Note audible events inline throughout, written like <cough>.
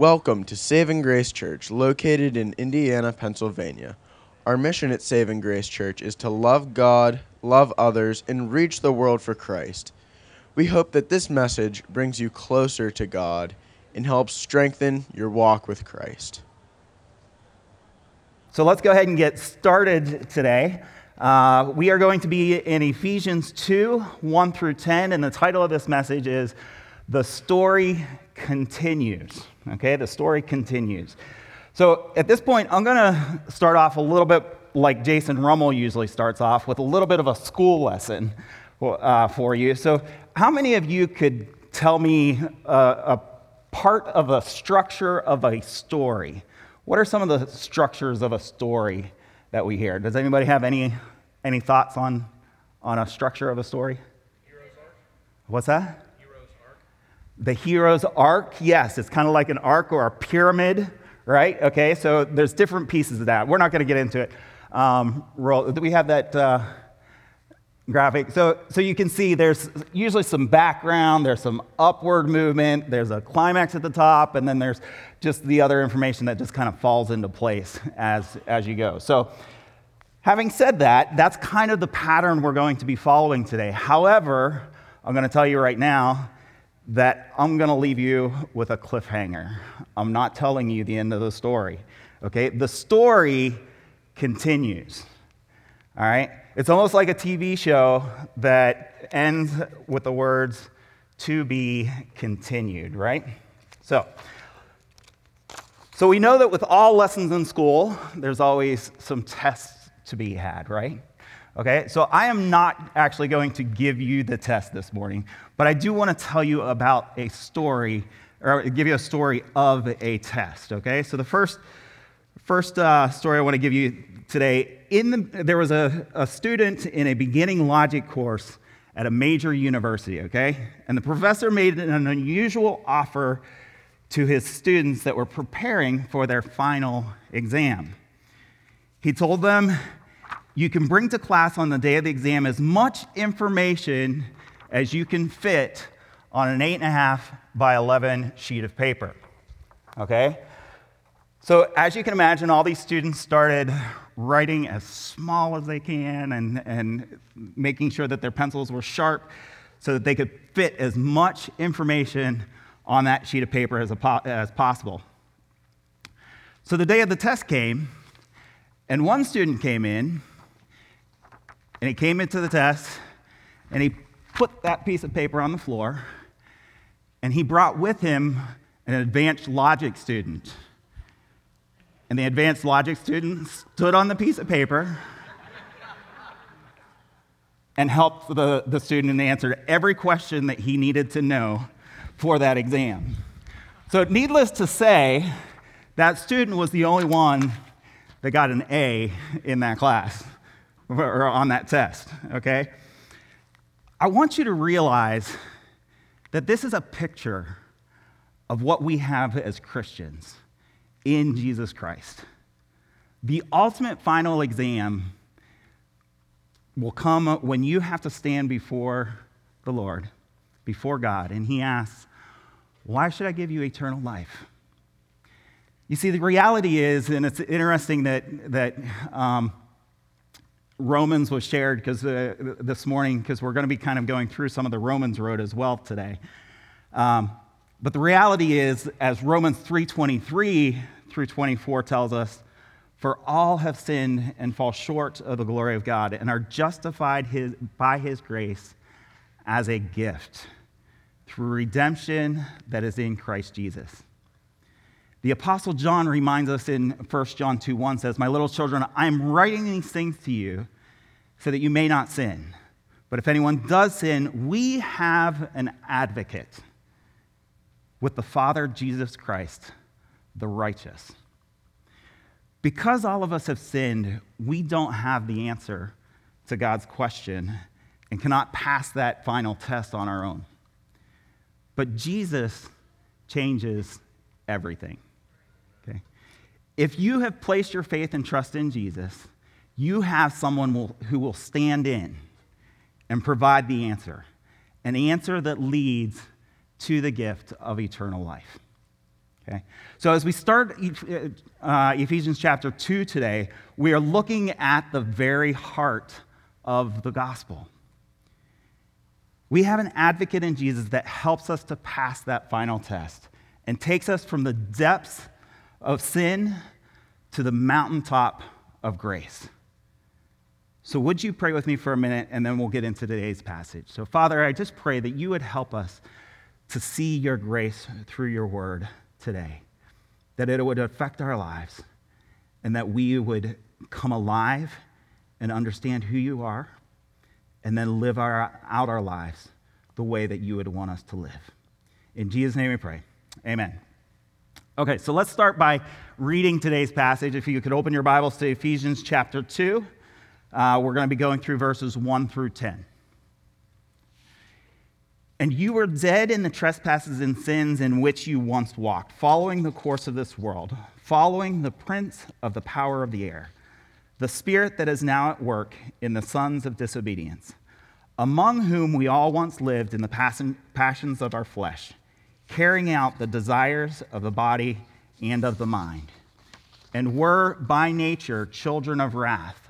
Welcome to Saving Grace Church, located in Indiana, Pennsylvania. Our mission at Saving Grace Church is to love God, love others, and reach the world for Christ. We hope that this message brings you closer to God and helps strengthen your walk with Christ. So let's go ahead and get started today. Uh, we are going to be in Ephesians 2 1 through 10, and the title of this message is The Story Continues. Okay, the story continues. So at this point, I'm going to start off a little bit like Jason Rummel usually starts off with a little bit of a school lesson uh, for you. So, how many of you could tell me a, a part of a structure of a story? What are some of the structures of a story that we hear? Does anybody have any, any thoughts on, on a structure of a story? What's that? The hero's arc, yes, it's kind of like an arc or a pyramid, right? Okay, so there's different pieces of that. We're not going to get into it. Um, we have that uh, graphic. So, so you can see there's usually some background, there's some upward movement, there's a climax at the top, and then there's just the other information that just kind of falls into place as, as you go. So, having said that, that's kind of the pattern we're going to be following today. However, I'm going to tell you right now that I'm going to leave you with a cliffhanger. I'm not telling you the end of the story. Okay? The story continues. All right? It's almost like a TV show that ends with the words, to be continued, right? So, so we know that with all lessons in school, there's always some tests to be had, right? Okay, so I am not actually going to give you the test this morning, but I do want to tell you about a story, or give you a story of a test, okay? So the first, first uh, story I want to give you today in the, there was a, a student in a beginning logic course at a major university, okay? And the professor made an unusual offer to his students that were preparing for their final exam. He told them, You can bring to class on the day of the exam as much information as you can fit on an 8.5 by 11 sheet of paper. Okay? So, as you can imagine, all these students started writing as small as they can and, and making sure that their pencils were sharp so that they could fit as much information on that sheet of paper as, a, as possible. So, the day of the test came, and one student came in, and he came into the test, and he put that piece of paper on the floor, and he brought with him an advanced logic student. And the advanced logic student stood on the piece of paper and helped the, the student and answered every question that he needed to know for that exam. So, needless to say, that student was the only one that got an A in that class or on that test, okay? I want you to realize that this is a picture of what we have as Christians in Jesus Christ. The ultimate final exam will come when you have to stand before the Lord, before God, and He asks, Why should I give you eternal life? You see, the reality is, and it's interesting that, that um, Romans was shared because uh, this morning, because we're going to be kind of going through some of the Romans road as well today. Um, but the reality is, as Romans 3:23 through 24 tells us, for all have sinned and fall short of the glory of God and are justified his, by his grace as a gift through redemption that is in Christ Jesus. The Apostle John reminds us in 1 John 2 1 says, My little children, I am writing these things to you so that you may not sin. But if anyone does sin, we have an advocate with the Father, Jesus Christ, the righteous. Because all of us have sinned, we don't have the answer to God's question and cannot pass that final test on our own. But Jesus changes everything. Okay? If you have placed your faith and trust in Jesus, you have someone who will stand in and provide the answer, an answer that leads to the gift of eternal life. Okay? So, as we start uh, Ephesians chapter 2 today, we are looking at the very heart of the gospel. We have an advocate in Jesus that helps us to pass that final test and takes us from the depths of sin to the mountaintop of grace. So, would you pray with me for a minute and then we'll get into today's passage? So, Father, I just pray that you would help us to see your grace through your word today, that it would affect our lives, and that we would come alive and understand who you are, and then live our, out our lives the way that you would want us to live. In Jesus' name we pray. Amen. Okay, so let's start by reading today's passage. If you could open your Bibles to Ephesians chapter 2, uh, we're going to be going through verses 1 through 10. And you were dead in the trespasses and sins in which you once walked, following the course of this world, following the prince of the power of the air, the spirit that is now at work in the sons of disobedience, among whom we all once lived in the passions of our flesh, carrying out the desires of the body and of the mind, and were by nature children of wrath,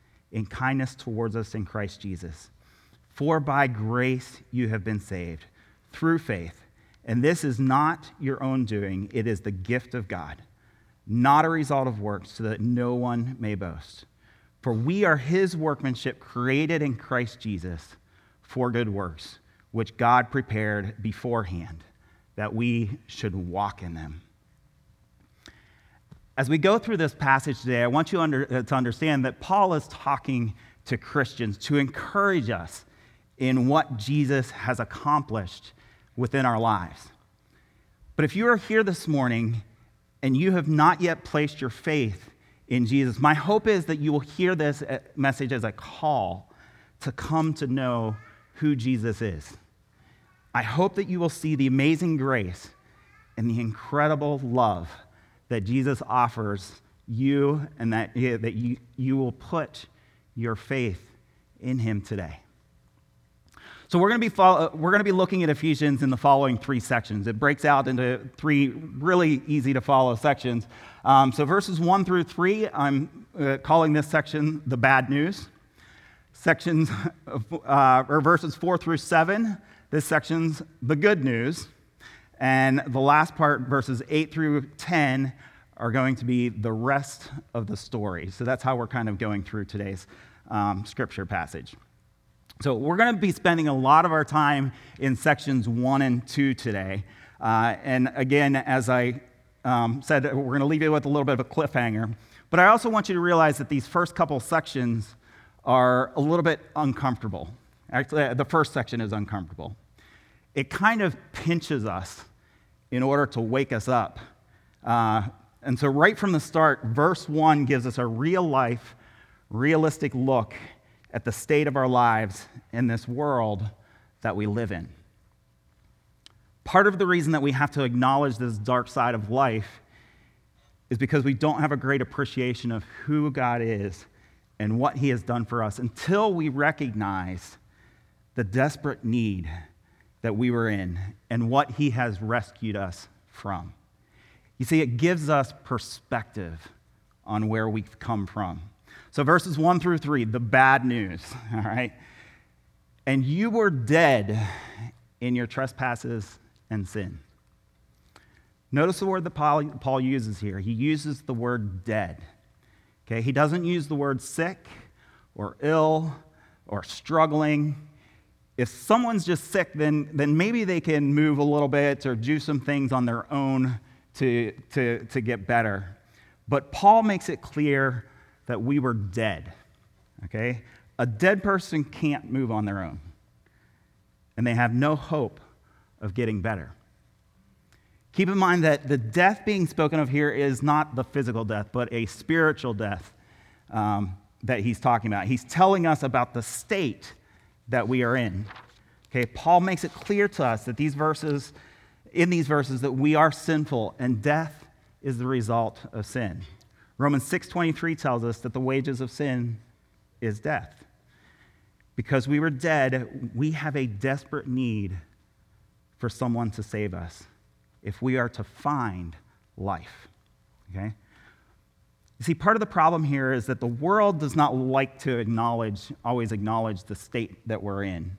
in kindness towards us in Christ Jesus. For by grace you have been saved, through faith. And this is not your own doing, it is the gift of God, not a result of works, so that no one may boast. For we are his workmanship, created in Christ Jesus for good works, which God prepared beforehand that we should walk in them. As we go through this passage today, I want you under, uh, to understand that Paul is talking to Christians to encourage us in what Jesus has accomplished within our lives. But if you are here this morning and you have not yet placed your faith in Jesus, my hope is that you will hear this uh, message as a call to come to know who Jesus is. I hope that you will see the amazing grace and the incredible love that Jesus offers you and that, that you, you will put your faith in him today. So we're going to be follow, we're going to be looking at Ephesians in the following three sections. It breaks out into three really easy to follow sections. Um, so verses one through three, I'm uh, calling this section the bad news. Sections uh, or verses four through seven, this section's the good news, and the last part, verses eight through ten, are going to be the rest of the story. So that's how we're kind of going through today's um, scripture passage. So, we're going to be spending a lot of our time in sections one and two today. Uh, and again, as I um, said, we're going to leave you with a little bit of a cliffhanger. But I also want you to realize that these first couple sections are a little bit uncomfortable. Actually, the first section is uncomfortable. It kind of pinches us in order to wake us up. Uh, and so, right from the start, verse 1 gives us a real life, realistic look at the state of our lives in this world that we live in. Part of the reason that we have to acknowledge this dark side of life is because we don't have a great appreciation of who God is and what He has done for us until we recognize the desperate need that we were in and what He has rescued us from. You see, it gives us perspective on where we've come from. So, verses 1 through 3, the bad news, <laughs> all right? And you were dead in your trespasses and sin. Notice the word that Paul uses here. He uses the word dead. Okay, he doesn't use the word sick or ill or struggling. If someone's just sick, then, then maybe they can move a little bit or do some things on their own to, to, to get better. But Paul makes it clear that we were dead. Okay? A dead person can't move on their own, and they have no hope of getting better. Keep in mind that the death being spoken of here is not the physical death, but a spiritual death um, that he's talking about. He's telling us about the state that we are in. Okay, Paul makes it clear to us that these verses, in these verses, that we are sinful and death is the result of sin. Romans 6:23 tells us that the wages of sin is death. Because we were dead, we have a desperate need for someone to save us if we are to find life. Okay? You see, part of the problem here is that the world does not like to acknowledge, always acknowledge the state that we're in.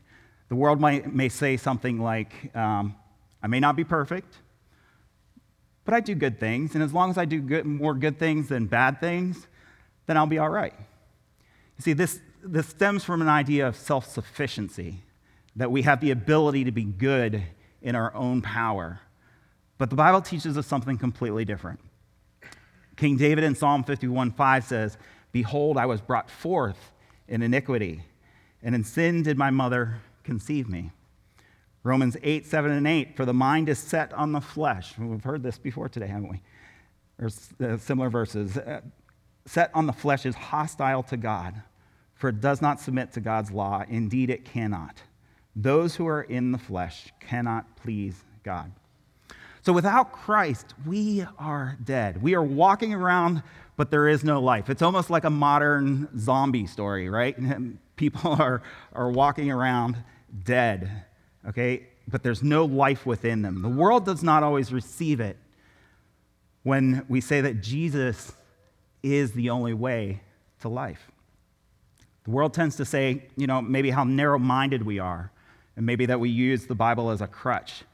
The world might, may say something like, um, I may not be perfect, but I do good things, and as long as I do good, more good things than bad things, then I'll be all right. You see, this, this stems from an idea of self sufficiency, that we have the ability to be good in our own power. But the Bible teaches us something completely different. King David in Psalm 51 5 says, Behold, I was brought forth in iniquity, and in sin did my mother conceive me. Romans 8, 7, and 8, for the mind is set on the flesh. We've heard this before today, haven't we? Or uh, similar verses. Uh, set on the flesh is hostile to God, for it does not submit to God's law. Indeed, it cannot. Those who are in the flesh cannot please God. So without Christ, we are dead. We are walking around, but there is no life. It's almost like a modern zombie story, right? <laughs> People are, are walking around dead, okay? But there's no life within them. The world does not always receive it when we say that Jesus is the only way to life. The world tends to say, you know, maybe how narrow minded we are, and maybe that we use the Bible as a crutch.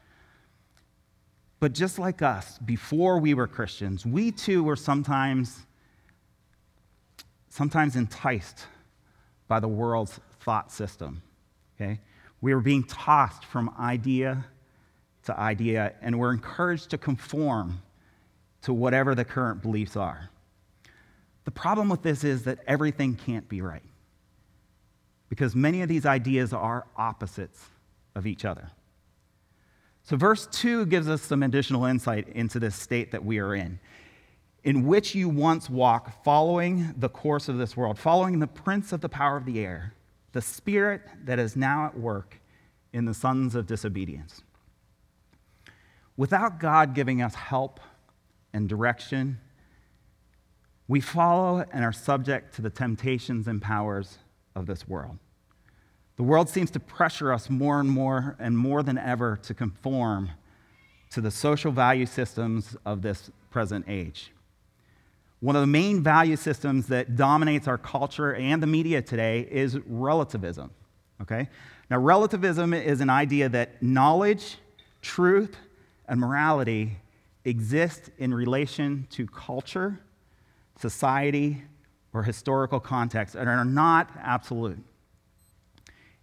But just like us, before we were Christians, we too were sometimes, sometimes enticed by the world's thought system. Okay? We were being tossed from idea to idea, and we're encouraged to conform to whatever the current beliefs are. The problem with this is that everything can't be right because many of these ideas are opposites of each other. So, verse 2 gives us some additional insight into this state that we are in, in which you once walk, following the course of this world, following the prince of the power of the air, the spirit that is now at work in the sons of disobedience. Without God giving us help and direction, we follow and are subject to the temptations and powers of this world. The world seems to pressure us more and more and more than ever to conform to the social value systems of this present age. One of the main value systems that dominates our culture and the media today is relativism. Okay? Now, relativism is an idea that knowledge, truth, and morality exist in relation to culture, society, or historical context and are not absolute.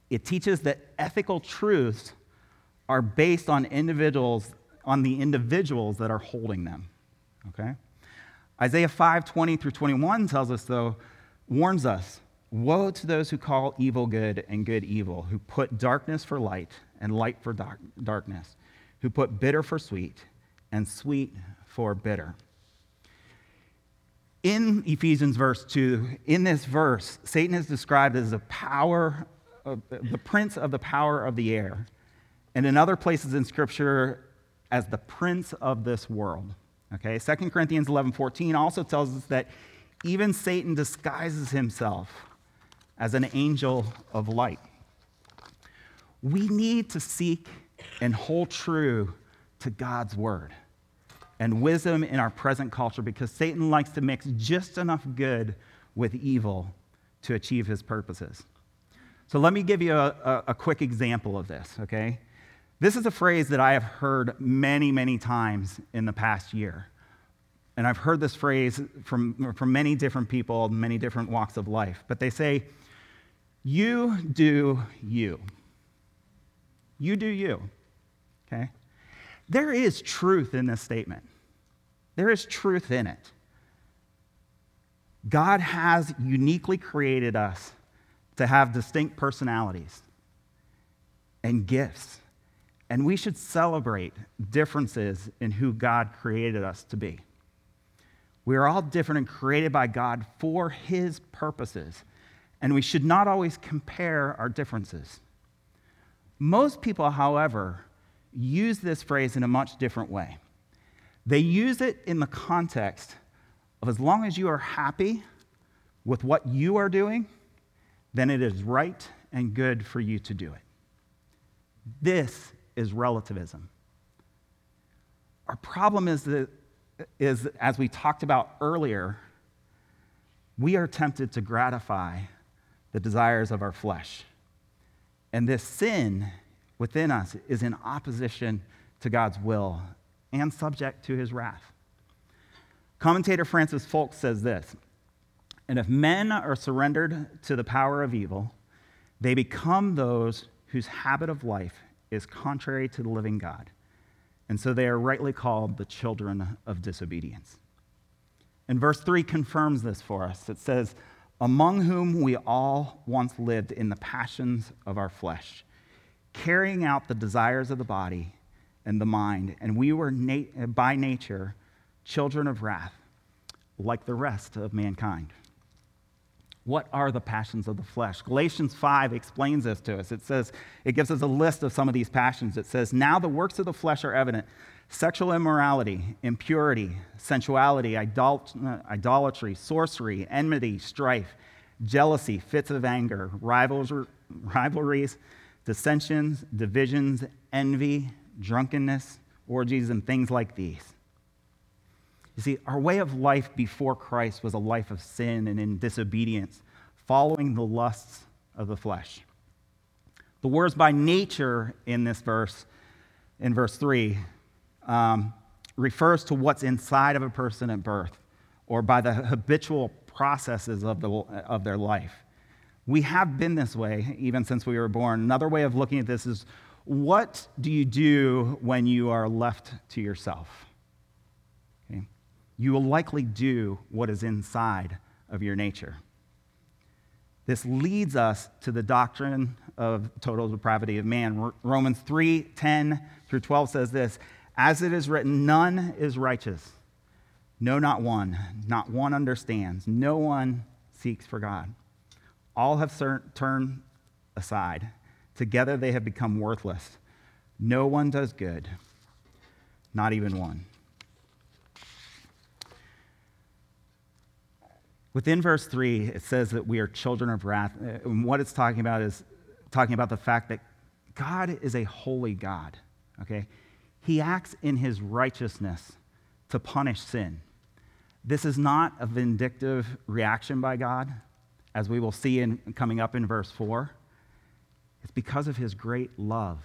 It teaches that ethical truths are based on individuals, on the individuals that are holding them. Okay? Isaiah 5, 20 through 21 tells us, though, warns us, Woe to those who call evil good and good evil, who put darkness for light and light for dark, darkness, who put bitter for sweet and sweet for bitter. In Ephesians verse 2, in this verse, Satan is described as a power the prince of the power of the air, and in other places in Scripture as the prince of this world. Okay, 2 Corinthians 11 14 also tells us that even Satan disguises himself as an angel of light. We need to seek and hold true to God's word and wisdom in our present culture because Satan likes to mix just enough good with evil to achieve his purposes. So let me give you a, a, a, quick example of this, okay? This is a phrase that I have heard many, many times in the past year. And I've heard this phrase from, from many different people, many different walks of life. But they say, You do you. You do you, okay? There is truth in this statement, there is truth in it. God has uniquely created us to have distinct personalities and gifts And we should celebrate differences in who God created us to be. We are all different and created by God for His purposes, and we should not always compare our differences. Most people, however, use this phrase in a much different way. They use it in the context of as long as you are happy with what you are doing, then it is right and good for you to do it. This is relativism. Our problem is that is as we talked about earlier, we are tempted to gratify the desires of our flesh. And this sin within us is in opposition to God's will and subject to his wrath. Commentator Francis Foulke says this And if men are surrendered to the power of evil, they become those whose habit of life is contrary to the living God. And so they are rightly called the children of disobedience. And verse 3 confirms this for us. It says, among whom we all once lived in the passions of our flesh, carrying out the desires of the body and the mind, and we were na- by nature children of wrath, like the rest of mankind. What are the passions of the flesh? Galatians 5 explains this to us. It says, it gives us a list of some of these passions. It says, Now the works of the flesh are evident sexual immorality, impurity, sensuality, idol- idolatry, sorcery, enmity, strife, jealousy, fits of anger, rivalries, dissensions, divisions, envy, drunkenness, orgies, and things like these. You see, our way of life before Christ was a life of sin and in disobedience, following the lusts of the flesh. The words by nature in this verse, in verse 3, um, refers to what's inside of a person at birth or by the habitual processes of, the, of their life. We have been this way even since we were born. Another way of looking at this is what do you do when you are left to yourself? You will likely do what is inside of your nature. This leads us to the doctrine of total depravity of man. Romans 3 10 through 12 says this as it is written, none is righteous. No, not one. Not one understands. No one seeks for God. All have turned aside. Together they have become worthless. No one does good, not even one. Within verse 3, it says that we are children of wrath. Uh, and what it's talking about is talking about the fact that God is a holy God, okay? He acts in his righteousness to punish sin. This is not a vindictive reaction by God, as we will see in, coming up in verse 4. It's because of his great love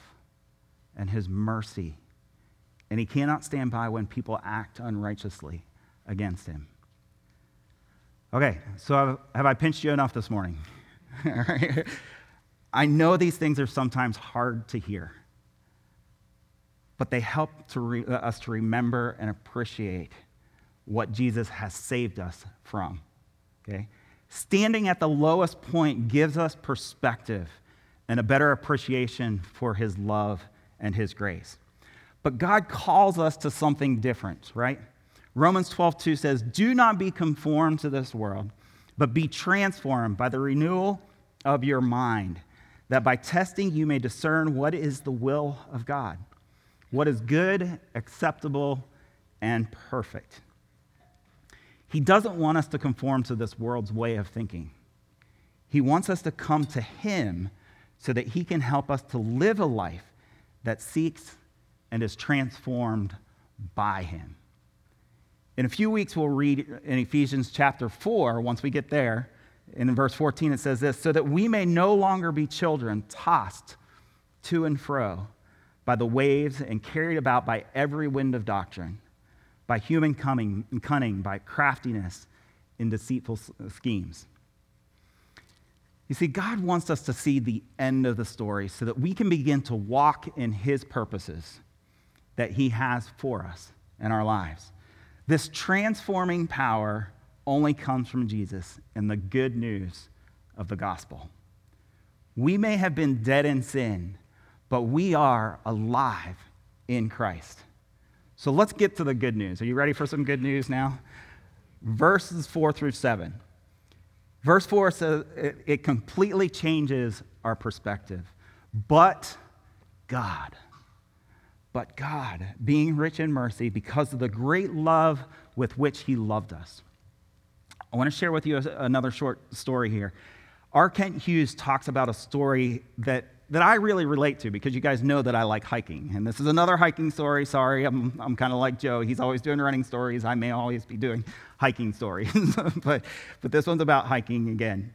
and his mercy. And he cannot stand by when people act unrighteously against him. Okay, so have, have I pinched you enough this morning? <laughs> I know these things are sometimes hard to hear but they help to re- uh, us to remember and appreciate what Jesus has saved us from. Okay? Standing at the lowest point gives us perspective and a better appreciation for his love and his grace. But God calls us to something different, right? Romans 12, 2 says, Do not be conformed to this world, but be transformed by the renewal of your mind, that by testing you may discern what is the will of God what is good, acceptable, and perfect. He doesn't want us to conform to this world's way of thinking. He wants us to come to Him so that He can help us to live a life that seeks and is transformed by Him. In a few weeks, we'll read in Ephesians chapter 4, once we get there. In verse 14, it says this so that we may no longer be children tossed to and fro by the waves and carried about by every wind of doctrine, by human cunning, cunning by craftiness in deceitful uh, schemes. You see, God wants us to see the end of the story so that we can begin to walk in His purposes that He has for us in our lives. This transforming power only comes from Jesus and the good news of the gospel. We may have been dead in sin, but we are alive in Christ. So let's get to the good news. Are you ready for some good news now? Verses 4 through 7. Verse 4 says it, it completely changes our perspective. But God, but God, being rich in mercy because of the great love with which He loved us. I want to share with you another short story here. R. Kent Hughes talks about a story that, that I really relate to because you guys know that I like hiking. And this is another hiking story. Sorry, I'm, I'm kind of like Joe. He's always doing running stories. I may always be doing hiking stories. <laughs> but, but this one's about hiking again.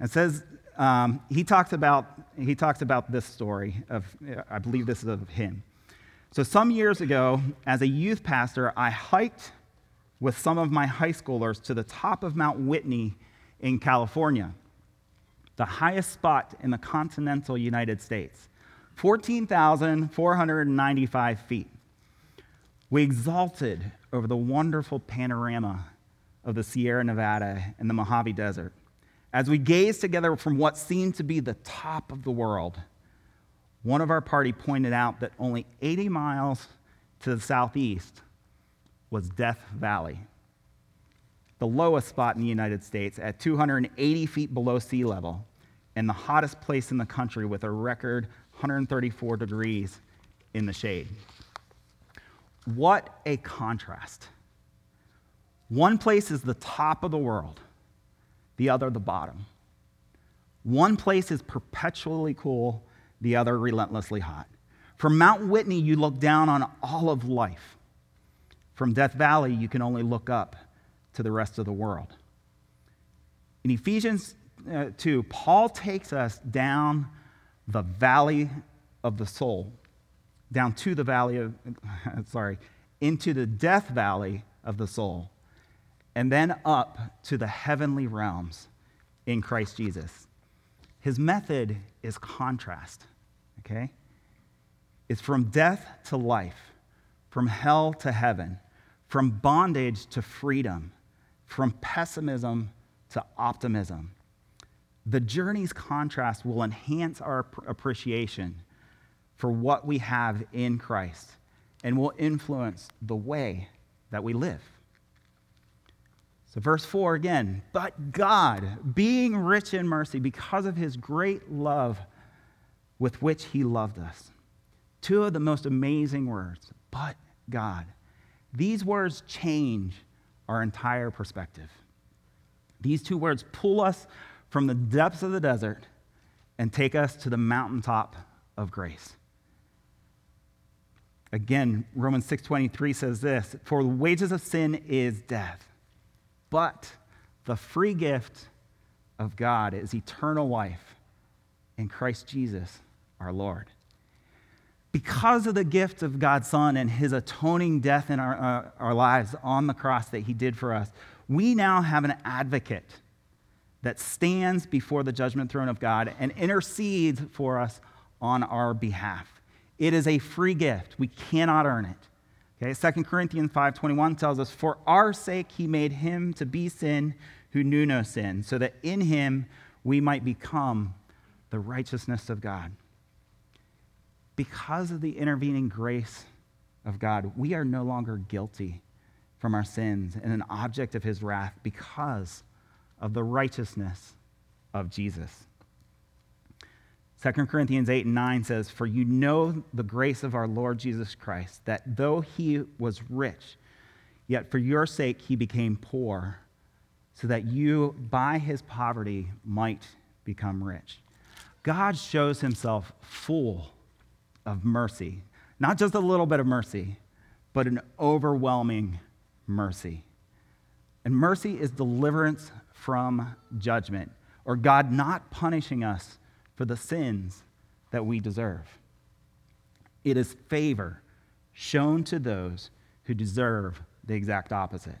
It says, um, he, talks about, he talks about this story of, I believe this is of him. So some years ago, as a youth pastor, I hiked with some of my high schoolers to the top of Mount Whitney in California the highest spot in the continental United States, 14,495 feet. We exulted over the wonderful panorama of the Sierra Nevada and the Mojave Desert. As we gazed together from what seemed to be the top of the world, one of our party pointed out that only 80 miles to the southeast was Death Valley the lowest spot in the United States at 280 feet below sea level, and the hottest place in the country with a record 134 degrees in the shade. What a contrast. One place is the top of the world, the other the bottom. One place is perpetually cool, the other relentlessly hot. From Mount Whitney, you look down on all of life. From Death Valley, you can only look up to the rest of the world. In Ephesians uh, 2, Paul takes us down the valley of the soul, down to the valley of, <laughs> sorry, into the death valley of the soul, and then up to the heavenly realms in Christ Jesus. His method is contrast, okay? It's from death to life, from hell to heaven, from bondage to freedom, from pessimism to optimism. The journey's contrast will enhance our appreciation for what we have in Christ and will influence the way that we live. So, verse 4 again, but God, being rich in mercy because of his great love with which he loved us. Two of the most amazing words, but God. These words change our entire perspective. These two words pull us from the depths of the desert and take us to the mountaintop of grace. Again, Romans 6:23 says this, "For the wages of sin is death, but the free gift of God is eternal life in Christ Jesus, our Lord." because of the gift of God's Son and his atoning death in our, uh, our lives on the cross that he did for us, we now have an advocate that stands before the judgment throne of God and intercedes for us on our behalf. It is a free gift. We cannot earn it. Okay, 2 Corinthians 5:21 tells us, "For our sake he made him to be sin who knew no sin, so that in him we might become the righteousness of God." because of the intervening grace of God, we are no longer guilty from our sins and an object of his wrath because of the righteousness of Jesus. 2 Corinthians 8 and 9 says, For you know the grace of our Lord Jesus Christ, that though he was rich, yet for your sake he became poor, so that you by his poverty might become rich. God shows himself full of mercy. Not just a little bit of mercy, but an overwhelming mercy. And mercy is deliverance from judgment, or God not punishing us for the sins that we deserve. It is favor shown to those who deserve the exact opposite.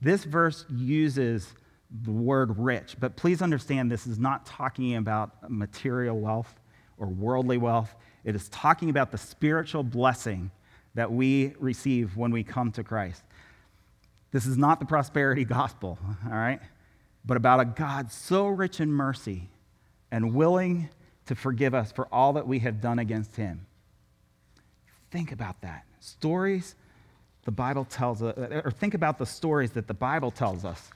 This verse uses the word rich, but please understand this is not talking about material wealth or worldly wealth. It is talking about the spiritual blessing that we receive when we come to Christ. This is not the prosperity <laughs> gospel, all right? But about a God so rich in mercy and willing to forgive us for all that we have done against him. Think about that. Stories the Bible tells us, or think about the stories that the Bible tells us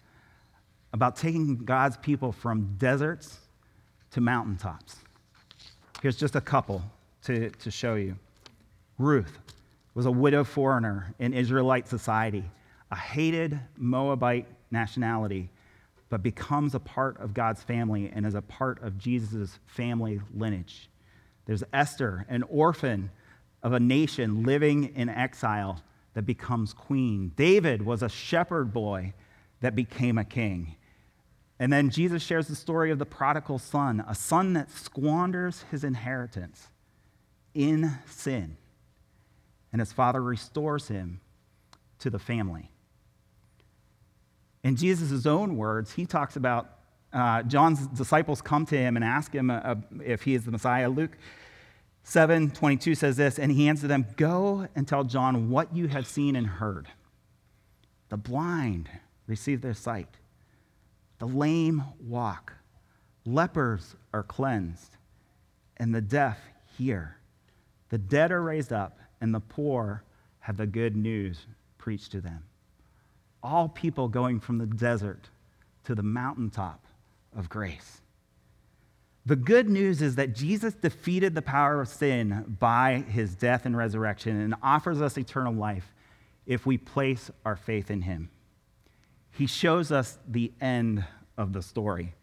about taking God's people from deserts to mountaintops. Here's just a couple to, to show you. Ruth was a widow foreigner in Israelite society, a hated Moabite nationality, but becomes a part of God's family and is a part of Jesus' family lineage. There's Esther, an orphan of a nation living in exile that becomes queen. David was a shepherd boy that became a king. And then Jesus shares the story of the prodigal son, a son that squanders his inheritance in sin. And his father restores him to the family. In Jesus' own words, he talks about uh, John's disciples come to him and ask him uh, if he is the Messiah. Luke 7 22 says this, and he answered them, Go and tell John what you have seen and heard. The blind receive their sight the lame walk, lepers are cleansed, and the deaf hear. The dead are raised up, and the poor have the good news preached to them. All people going from the desert to the mountaintop of grace. The good news is that Jesus defeated the power of sin by his death and resurrection and offers us eternal life if we place our faith in him he shows us the end of the story.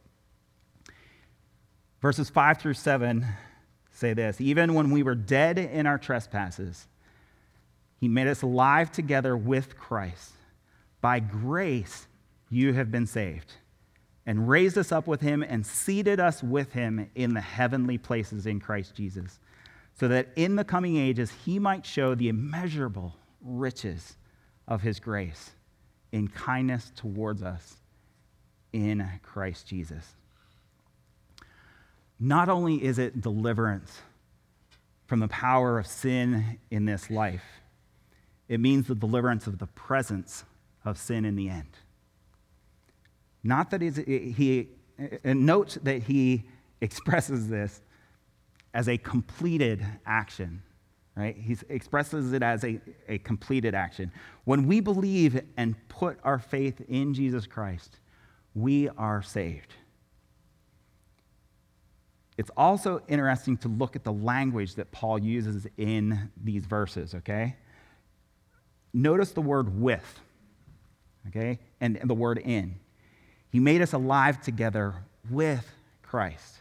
Verses 5 through 7 say this Even when we were dead in our trespasses, he made us alive together with Christ. By grace, you have been saved, and raised us up with him and seated us with him in the heavenly places in Christ Jesus, so that in the coming ages he might show the immeasurable riches of his grace in kindness towards us in Christ Jesus. Not only is it deliverance from the power of sin in this life, it means the deliverance of the presence of sin in the end. Not that he, notes that he expresses this as a completed action right? He expresses it as a, a completed action. When we believe and put our faith in Jesus Christ, we are saved. It's also interesting to look at the language that Paul uses in these verses, okay? Notice the word with, okay, and, and the word in. He made us alive together with Christ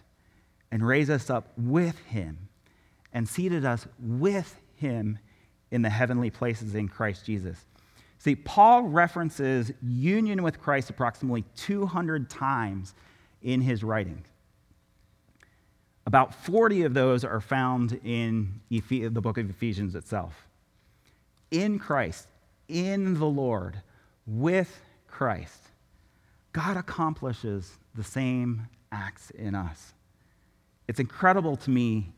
and raised us up with him and seated us with him in the heavenly places in Christ Jesus. See, Paul references union with Christ approximately 200 times in his writings. About 40 of those are found in the book of Ephesians itself. In Christ, in the Lord, with Christ, God accomplishes the same acts in us. It's incredible to me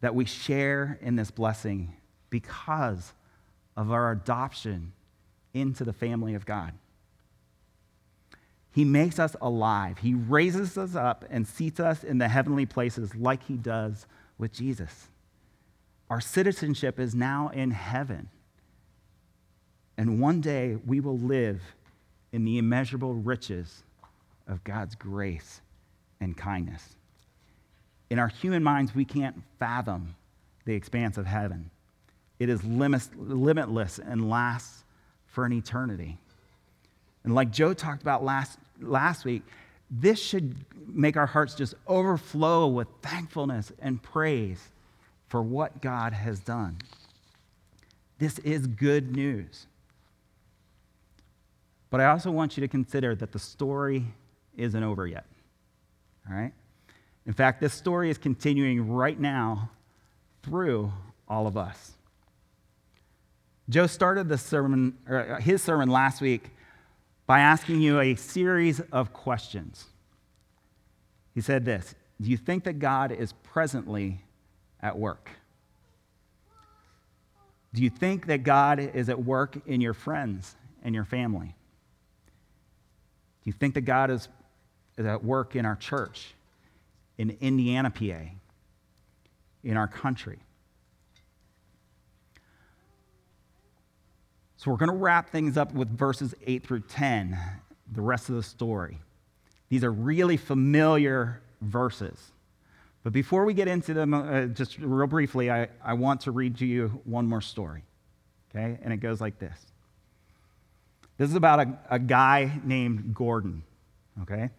that we share in this blessing because of our adoption into the family of God. He makes us alive. He raises us up and seats us in the heavenly places like he does with Jesus. Our citizenship is now in heaven. And one day we will live in the immeasurable riches of God's grace and kindness. In our human minds, we can't fathom the expanse of heaven. It is limitless and lasts for an eternity. And like Joe talked about last, last week, this should make our hearts just overflow with thankfulness and praise for what God has done. This is good news. But I also want you to consider that the story isn't over yet. All right? In fact, this story is continuing right now through all of us. Joe started sermon, uh, his sermon last week by asking you a series of questions. He said this Do you think that God is presently at work? Do you think that God is at work in your friends and your family? Do you think that God is, is at work in our church? in Indiana, PA, in our country. So we're going to wrap things up with verses 8 through 10, the rest of the story. These are really familiar verses. But before we get into them, uh, just real briefly, I, I want to read to you one more story. Okay? And it goes like this This is about a, a guy named Gordon. Okay?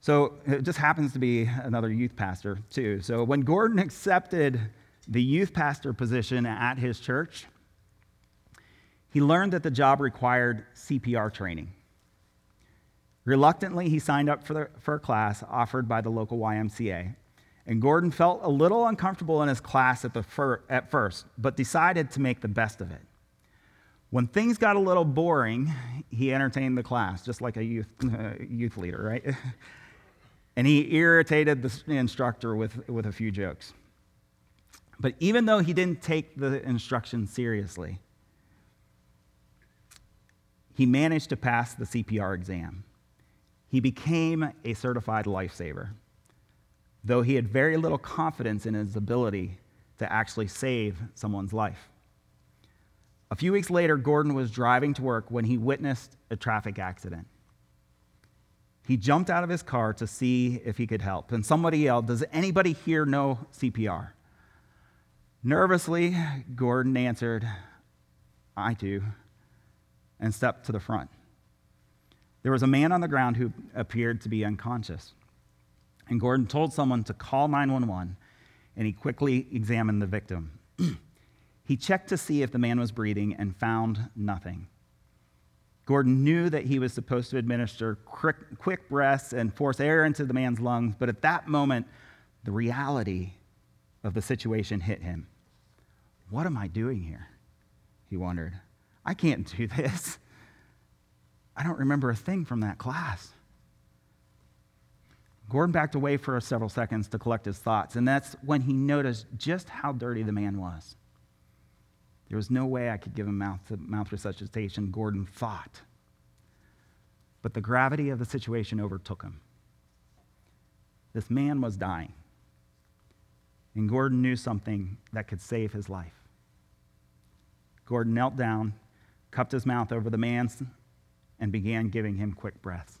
So it just happens to be another youth pastor, too. So when Gordon accepted the youth pastor position at his church, he learned that the job required CPR training. Reluctantly, he signed up for, the, for a class offered by the local YMCA. And Gordon felt a little uncomfortable in his class at, the fir- at first, but decided to make the best of it. When things got a little boring, he entertained the class, just like a youth, uh, <laughs> youth leader, right? <laughs> and he irritated the instructor with, with a few jokes. But even though he didn't take the instruction seriously, he managed to pass the CPR exam. He became a certified lifesaver, though he had very little confidence in his ability to actually save someone's life. A few weeks later, Gordon was driving to work when he witnessed a traffic accident. He jumped out of his car to see if he could help, and somebody yelled, Does anybody here know CPR? Nervously, Gordon answered, I do and stepped to the front. There was a man on the ground who appeared to be unconscious. And Gordon told someone to call 911, and he quickly examined the victim. <clears throat> he checked to see if the man was breathing and found nothing. Gordon knew that he was supposed to administer quick, quick breaths and force air into the man's lungs, but at that moment, the reality of the situation hit him. What am I doing here? He wondered. I can't do this. I don't remember a thing from that class. Gordon backed away for several seconds to collect his thoughts, and that's when he noticed just how dirty the man was. There was no way I could give him mouth to mouth resuscitation, Gordon thought. But the gravity of the situation overtook him. This man was dying, and Gordon knew something that could save his life. Gordon knelt down cupped his mouth over the man's, and began giving him quick breaths.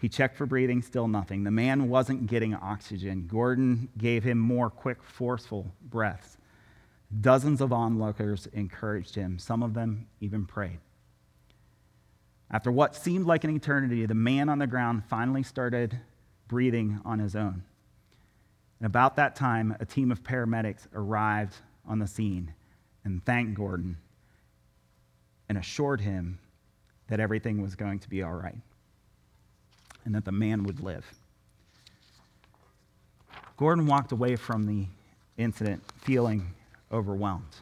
He checked for breathing, still nothing. The man wasn't getting oxygen. Gordon gave him more quick, forceful breaths. Dozens of onlookers encouraged him, some of them even prayed. After what seemed like an eternity, the man on the ground finally started breathing on his own. And about that time, a team of paramedics arrived on the scene and thanked Gordon and assured him that everything was going to be all right and that the man would live. Gordon walked away from the incident feeling overwhelmed,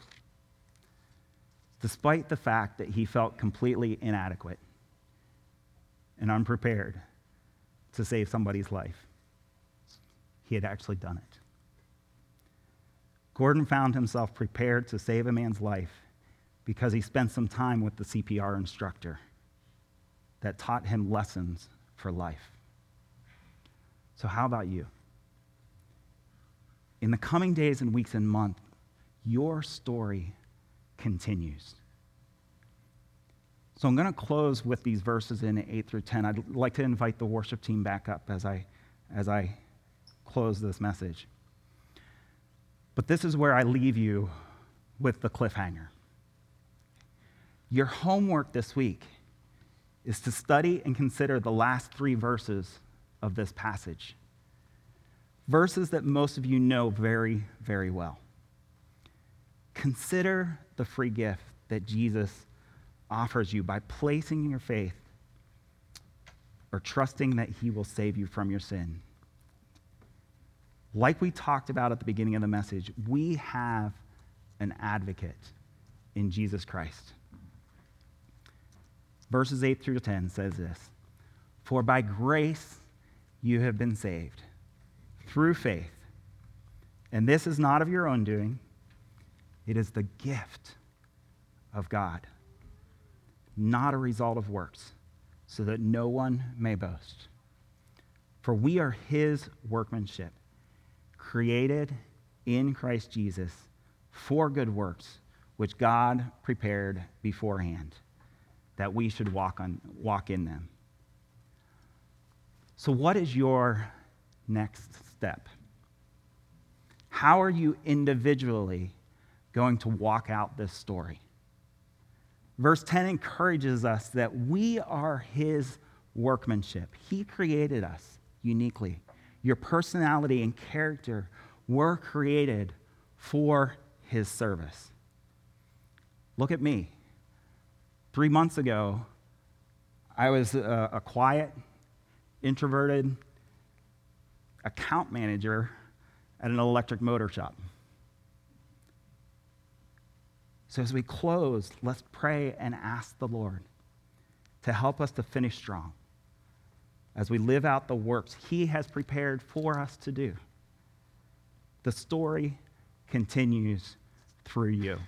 despite the fact that he felt completely inadequate and unprepared to save somebody's life. He had actually done it. Gordon found himself prepared to save a man's life because he spent some time with the CPR instructor that taught him lessons for life. So, how about you? In the coming days and weeks and months, your story continues. So, I'm going to close with these verses in 8 through 10. I'd like to invite the worship team back up as I, as I close this message. But this is where I leave you with the cliffhanger. Your homework this week is to study and consider the last three verses of this passage. Verses that most of you know very, very well. Consider the free gift that Jesus offers you by placing your faith or trusting that he will save you from your sin. Like we talked about at the beginning of the message, we have an advocate in Jesus Christ verses 8 through 10 says this For by grace you have been saved through faith. And this is not of your own doing, it is the gift of God, not a result of works, so that no one may boast. For we are his workmanship, created in Christ Jesus for good works, which God prepared beforehand, that we should walk, on, walk in them. So, what is your next step? How are you individually going to walk out this story? Verse 10 encourages us that we are his workmanship. He created us uniquely. Your personality and character were created for his service. Look at me. Three months ago, I was a, a quiet, introverted account manager at an electric motor shop. So, as we close, let's pray and ask the Lord to help us to finish strong as we live out the works He has prepared for us to do. The story continues through you.